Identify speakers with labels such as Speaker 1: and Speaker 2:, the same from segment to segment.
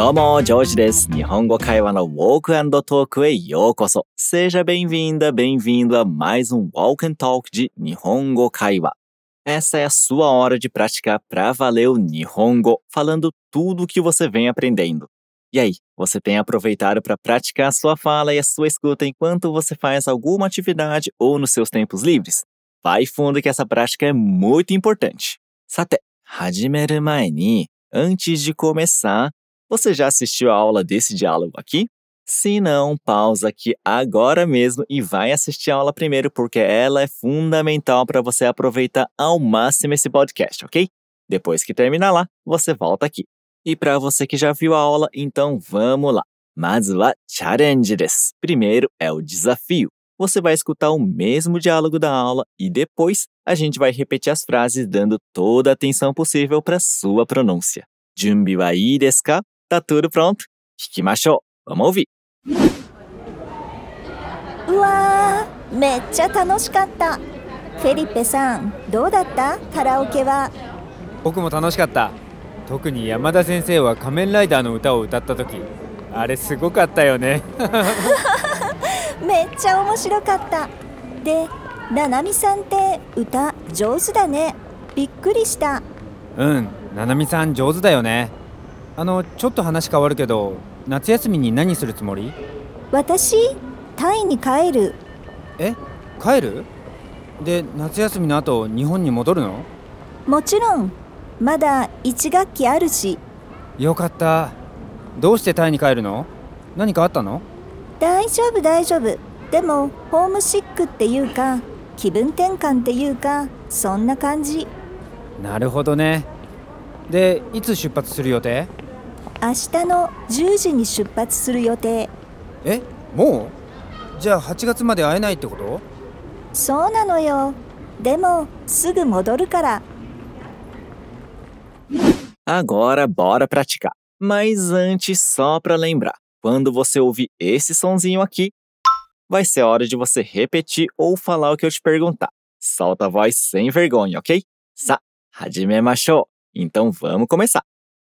Speaker 1: どうも、ジョージです。日本語会話の Walk and Talk へようこそ。Seja bem-vinda, bem-vindo a mais um Walk and Talk de Nihongo Kaiwa. Essa é a sua hora de praticar pra valer o Nihongo, falando tudo o que você vem aprendendo. E aí, você tem aproveitado para praticar a sua fala e a sua escuta enquanto você faz alguma atividade ou nos seus tempos livres? Vai fundo que essa prática é muito importante. Sate, hajimeru mae ni, antes de começar, você já assistiu a aula desse diálogo aqui? Se não, pausa aqui agora mesmo e vai assistir a aula primeiro, porque ela é fundamental para você aproveitar ao máximo esse podcast, ok? Depois que terminar lá, você volta aqui. E para você que já viu a aula, então vamos lá. Mazu wa challenge. Primeiro é o desafio. Você vai escutar o mesmo diálogo da aula e depois a gente vai repetir as frases dando toda a atenção possível para sua pronúncia. Junbi wa? Tá tudo pronto? Hikimashou. Vamos ouvir.
Speaker 2: うわーめっちゃ楽しかった。フェリッペさんどうだった？カラオケは。
Speaker 3: 僕も楽しかった。特に山田先生は仮面ライダーの歌を歌った時。あれすごかったよね。
Speaker 2: めっちゃ面白かった。でななみさんって歌上手だね。びっくりした。
Speaker 3: うんななみさん上手だよねあのちょっと話変わるけど夏休みに何するつもり？
Speaker 2: 私タイに帰る。
Speaker 3: え？帰る？で夏休みの後日本に戻るの？
Speaker 2: もちろん。まだ1学期あるし。
Speaker 3: よかった。どうしてタイに帰るの？何かあったの？
Speaker 2: 大丈夫大丈夫。でもホームシックっていうか気分転換っていうかそんな感じ。
Speaker 3: なるほどね。でいつ出発する予定？
Speaker 2: 明日の10時に出発する予定
Speaker 3: えもうじゃあ8月まで会えないってこと
Speaker 2: そうなのよでもすぐ戻るから
Speaker 1: Agora bora praticar. Mas antes, só para lembrar, quando você ouvir esse sonzinho aqui, vai ser hora de você repetir ou falar o que eu te perguntar. Solta a voz sem vergonha, ok? Sa, hajimemashou. Então vamos começar.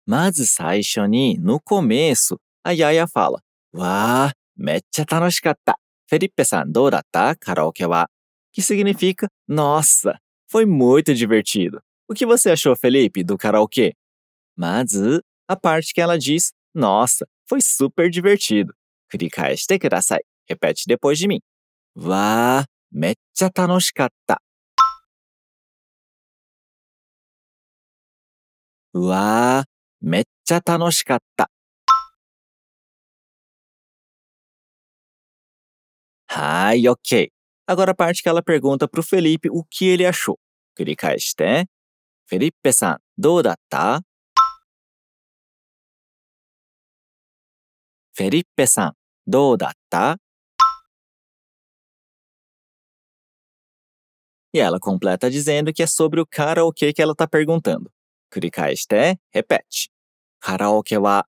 Speaker 1: Mazu saisho ni, no começo, a Yaya fala: Wa, mecha tanoshikatta. Felipe-san, dou datta karaoke wa? Que significa: Nossa, foi muito divertido. O que você achou, Felipe, do karaokê? Mazu, a parte que ela diz: Nossa, foi super divertido. Kurikaeshite kudasai. Repete depois de mim. Hai, ok. Agora a parte que ela pergunta pro Felipe o que ele achou. Kurikaeshite. Felipe-san, dou datta? Felipe-san, dou datta? E ela completa dizendo que é sobre o karaokê que ela está perguntando. Kurikaeshite, repete. Karaoke wa.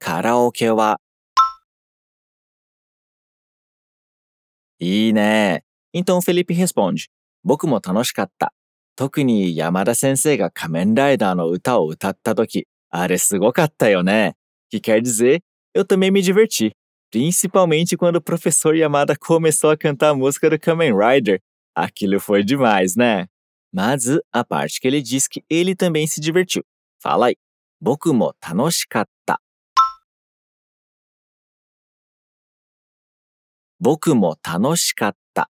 Speaker 1: Karaoke wa. いいね。Então Felipe responde: 僕も楽しかった。特に山田先生が仮面ライダーの歌を歌った時、あれすごかったよね。Que quer dizer, eu também me diverti. Principalmente quando o professor Yamada começou a cantar a música do Kamen Rider. Aquilo foi demais, né? Mas a parte que ele diz que ele também se divertiu. Fala aí. 僕も楽しかった。僕も楽しかった。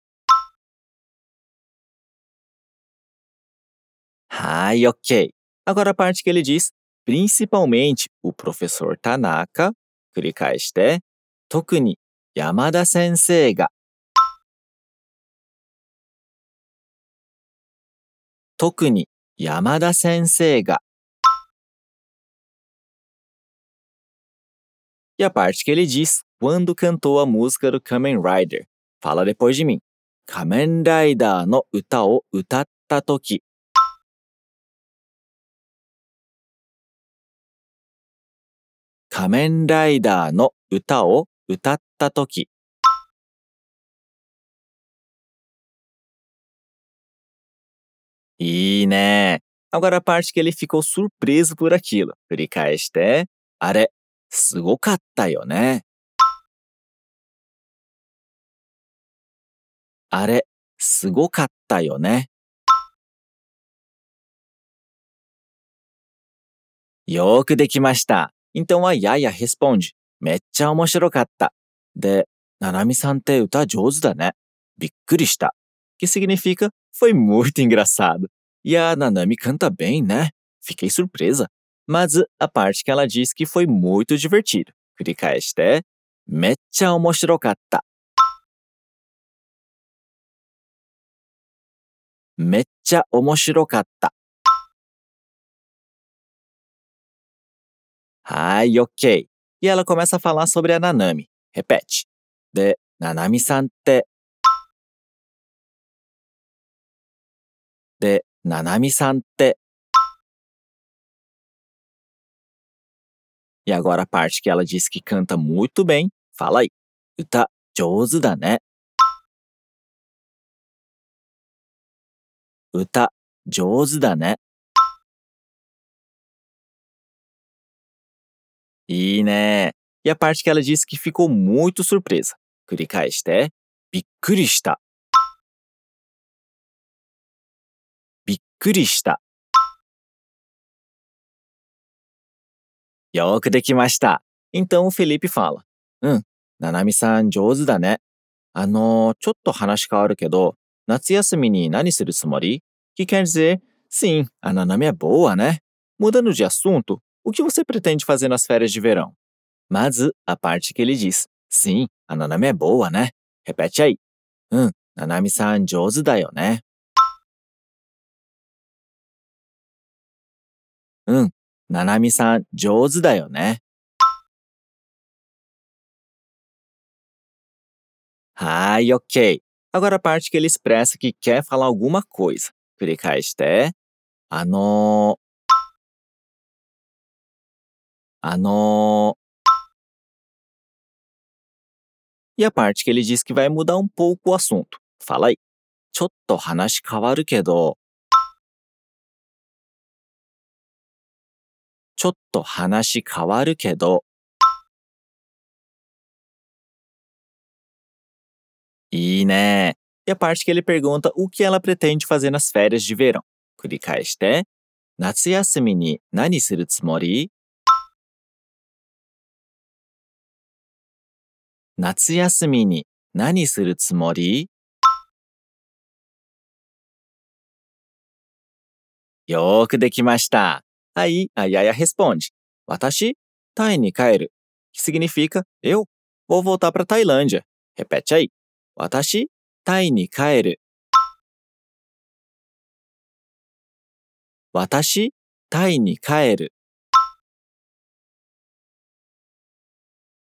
Speaker 1: Ai, ok. Agora a parte que ele diz, principalmente o professor Tanaka, 繰り返して、特に山田先生が、 特に山田先生が、E a parte que ele diz quando cantou a música do Kamen Rider. Fala depois de mim. 仮面ライダーの歌を歌ったとき。仮面ライダーの歌を歌ったとき。いいね。Agora a parte que ele ficou surpreso por aquilo. 繰り返して、あれ、すごかったよね。あれ、すごかったよね。よくできました。Então a Yaya responde. めっちゃ面白かった。で、ナナミさんって歌上手だね。びっくりした。Que significa Foi muito engraçado. E a Nanami canta bem, né? Fiquei surpresa. Mas a parte que ela diz que foi muito divertido. é. mecha omoshirokata. Mecha omoshirokata. Ai, ok. E ela começa a falar sobre a Nanami. Repete. De Nanami-san te で、ナナミさんって。E agora a parte que ela diz que canta muito bem. Fala aí. 歌、上手だね。歌、上手だね。いいね。E a parte que ela disse que ficou muito surpresa. 繰り返して、びっくりした。くりした。よーくできました。Então o Felipe fala. うん、ななみさん上手だね。あのー、ちょっと話変わるけど、夏休みに何するつもり Que quer dizer, sim, a Nanami é boa, né? Mudando de assunto, o que você pretende fazer nas férias de verão? Mas a parte que ele diz, sim, a Nanami é boa, né? Repete aí. うん、ななみさん上手だよね。 うん、ななみさん上手だよね。はい、ok. Agora a parte que ele expressa que quer falar alguma coisa. 繰り返して。あのー、あのー。E a parte que ele diz que vai mudar um pouco o assunto. Fala aí. ちょっと話変わるけど。ちょっと話変わるけど。いいね。E a parte que ele pergunta o que ela pretende fazer nas férias de verão. 繰り返して。夏休みに何するつもり夏休みに何するつもりよーくできました。Aí a Yaya responde. 私、タイに帰る。Que significa eu vou voltar para Tailândia. Repete aí. 私、タイに帰る。私、タイに帰る。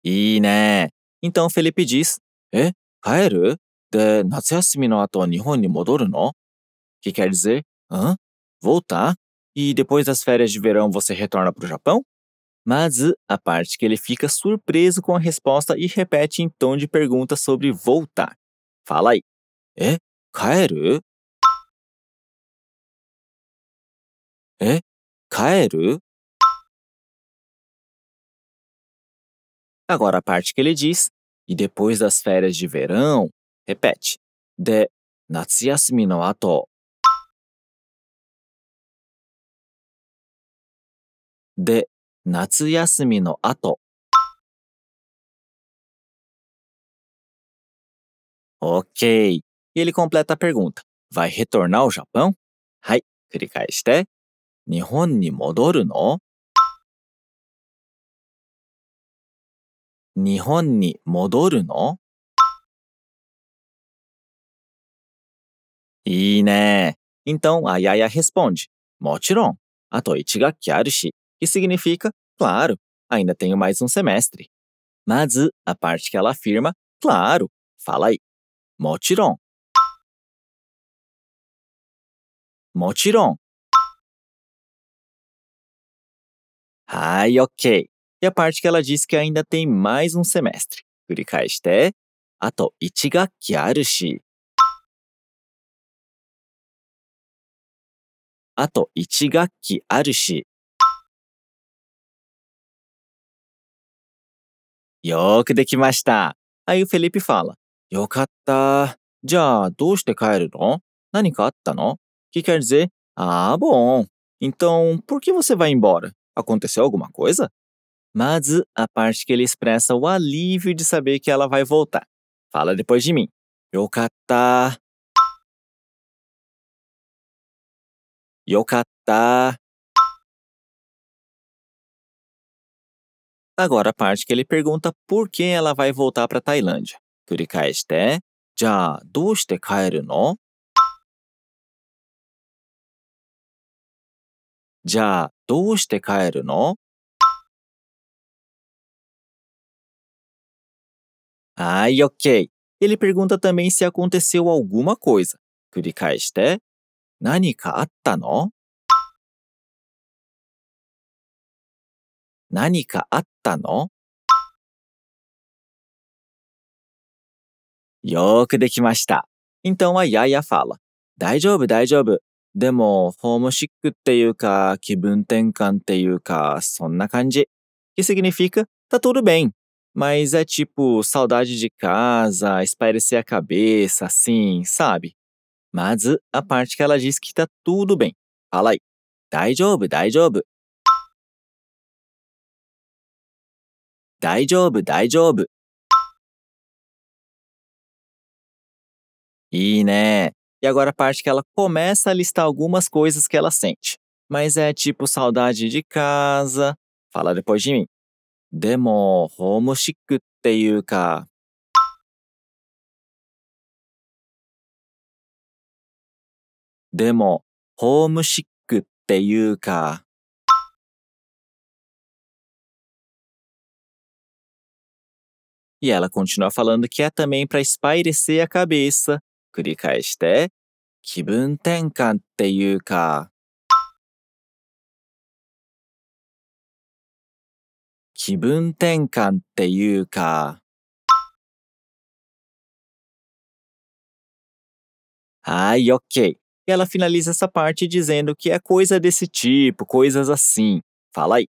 Speaker 1: いいね。Então Felipe diz: え、帰るで、夏休みの後日本に戻るの Que quer dizer, hã? Voltar? E depois das férias de verão você retorna para o Japão? Mas eh, a parte que ele fica surpreso com a resposta e repete em tom de pergunta sobre voltar. Fala aí. É? Kaeru? É? Kaeru? Agora a parte que ele diz, e depois das férias de verão, repete. De Natsuyasumi no ato で、夏休みの後。Ok. E ele completa a pergunta. Vai retornar ao Japão? はい、繰り返して。日本に戻るの日本に戻るのいいね。Então a Yaya responde: もちろん。あと1学期あるし。E significa, claro, ainda tenho mais um semestre. Mas a parte que ela afirma, claro, fala aí. Mochiron. Mochiron. Ai, ok. E a parte que ela diz que ainda tem mais um semestre. Kurikaeshite. Ato ichi arushi. aru shi. Ato ichi aru shi. よーくできました。Aí o Felipe fala: よかった。じゃあ、どうして帰るの何かあったの Que quer dizer, ah, bom. Então, por que você vai embora? Aconteceu alguma coisa? Mas a parte que ele expressa o alívio de saber que ela vai voltar. Fala depois de mim. よかった。 Agora a parte que ele pergunta por que ela vai voltar para Tailândia. 繰り返して。じゃあ、どうして帰るのじゃあ、どうして帰るの Ai, ok. Ele pergunta também se aconteceu alguma coisa. 繰り返して。何かあったの 何かあったのよーくできました。Então a Yaya fala: 大丈夫、大丈夫。でも、ホームシックっていうか、気分転換っていうか、そんな感じ。Que significa, tá tudo bem. Mas é tipo saudade de casa, espairecer a cabeça, assim, sabe? Mas a parte que ela diz que tá tudo bem. Fala aí. 大丈 大丈夫。大丈夫、大丈夫。いいね。E agora a parte que ela começa a listar algumas coisas que ela sente. Mas é tipo saudade de casa. Fala depois de mim. でも、ホームシック E ela continua falando que é também para espairecer a cabeça. Kurikaeshite, kibun tenkan teiyu ka. Kibun tenkan. Ai, ok. E ela finaliza essa parte dizendo que é coisa desse tipo, coisas assim. Fala aí.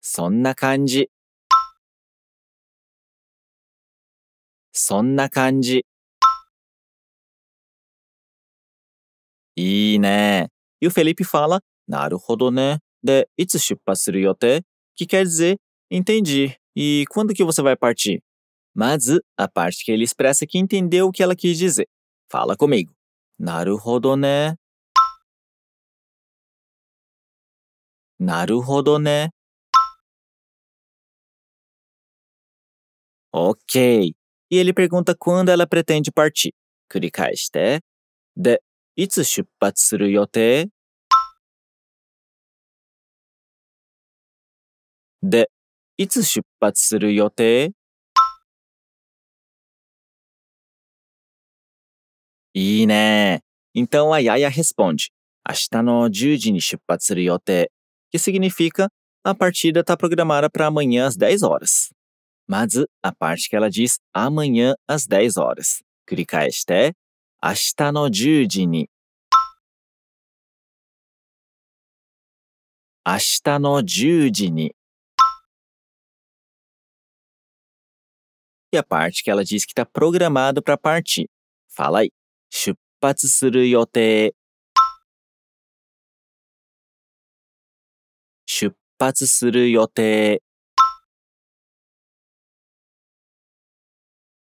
Speaker 1: Sonna kanji. そんな感じ。いいね。E o Felipe fala, なるほどね。で、いつ出発する予定 Que quer dizer, entendi. E quando que você vai partir? Mas a parte que ele expressa que entendeu o que ela quis dizer. Fala comigo. なるほどね。なるほどね。Ok. E ele pergunta quando ela pretende partir. 繰り返して。で、いつ出発する予定で、いつ出発する予定いいね。Então a Yaya responde: 明日の10時に出発する予定。Que significa a partida está programada para amanhã às 10 horas. Mas a parte que ela diz amanhã às 10 horas. 繰り返して。明日の10時に。明日の10時に。E a parte que ela diz que está programado para partir. Fala aí. 出発する予定。出発する予定。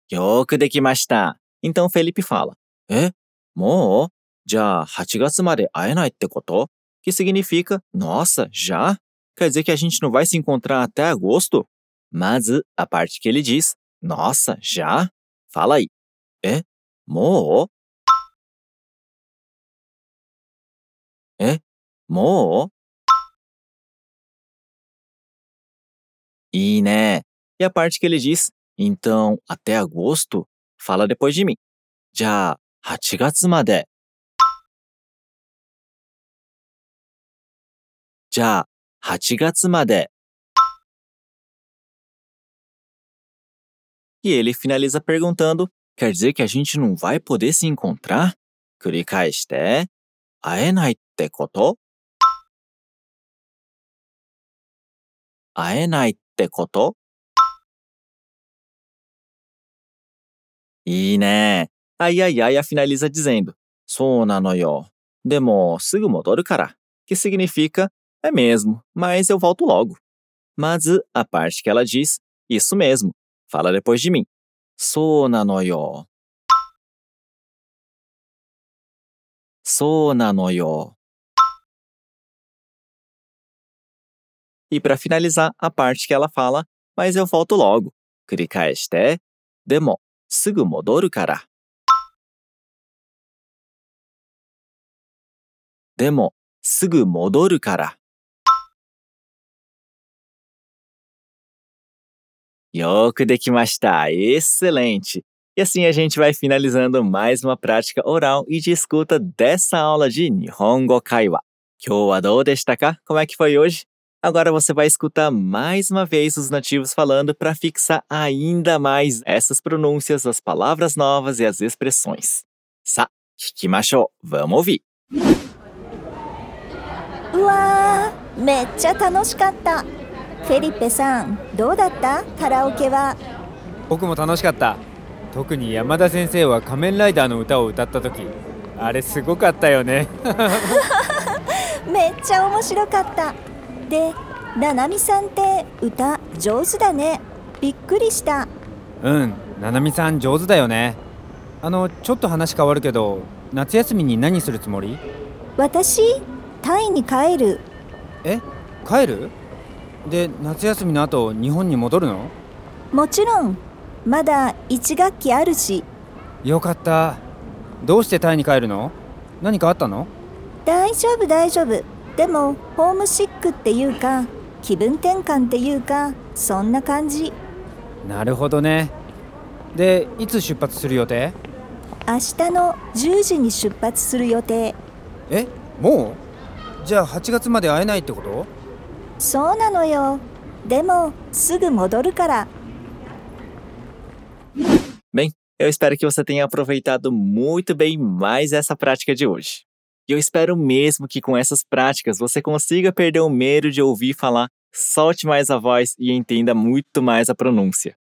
Speaker 1: よーくできました。Então Felipe fala. えもうじゃあ8月まで会えないってこと Que significa, nossa, já? Quer dizer que a gente não vai se encontrar até agosto? Mas a parte que ele diz, nossa, já? Fala aí. É? Mo? É? Mo? E né? E a parte que ele diz, então, até agosto, fala depois de mim. Já, 8月まで。じゃあ、8月まで。E ele finaliza perguntando: quer dizer que a gente não vai poder se encontrar? 繰り返して、会えないってこと会えないってこと いいね。Aí a Yaya finaliza dizendo: そうなのよ。でも、すぐ戻るから。Que significa: é mesmo, mas eu volto logo. Mas a parte que ela diz: isso mesmo. Fala depois de mim. そうなのよ。そうなのよ。E para finalizar, a parte que ela fala, mas eu volto logo. 繰り返して、でも、 すぐ戻るから。でも、すぐ戻るから。よくできました。Excelente! E assim a gente vai finalizando mais uma prática oral e de escuta dessa aula de Nihongo Kaiwa. 今日はどうでしたか? Como é que foi hoje? Agora você vai escutar mais uma vez os nativos falando para fixar ainda mais essas pronúncias, as palavras novas e as expressões. さあ、聞きましょう。Vamos ouvir.
Speaker 2: うわーめっちゃ楽しかったフェリッペさんどうだったカラオケは
Speaker 3: 僕も楽しかった特に山田先生は仮面ライダーの歌を歌った時あれすごかったよね
Speaker 2: めっちゃ面白かった でななみさんって歌上手だね。びっくりした。
Speaker 3: うんななみさん上手だよね。あのちょっと話変わるけど夏休みに何するつもり？
Speaker 2: 私タイに帰る。
Speaker 3: え帰る？で夏休みの後日本に戻るの？
Speaker 2: もちろん。まだ1学期あるし。
Speaker 3: よかった。どうしてタイに帰るの？何かあったの？
Speaker 2: 大丈夫大丈夫でもホームシックっていうか気分転換っていうかそんな感じ。
Speaker 3: なるほどね。でいつ出発する予定？
Speaker 2: 明日の10時に出発する予定。
Speaker 3: えもう？じゃあ8月まで会えないってこと？
Speaker 2: そうなのよ。でもすぐ戻るから。
Speaker 1: Bem, eu espero que você tenha aproveitado muito bem mais essa prática de hoje. E eu espero mesmo que com essas práticas você consiga perder o medo de ouvir falar, solte mais a voz e entenda muito mais a pronúncia.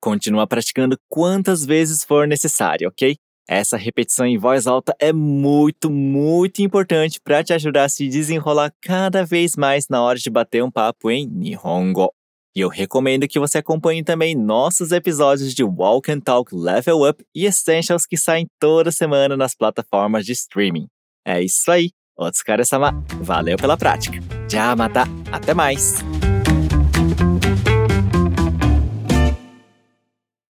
Speaker 1: Continua praticando quantas vezes for necessário, ok? Essa repetição em voz alta é muito, muito importante para te ajudar a se desenrolar cada vez mais na hora de bater um papo em Nihongo. E eu recomendo que você acompanhe também nossos episódios de Walk and Talk Level Up e Essentials que saem toda semana nas plataformas de streaming. É isso aí. Otsukare-sama. Valeu pela prática. Já mata. Até mais.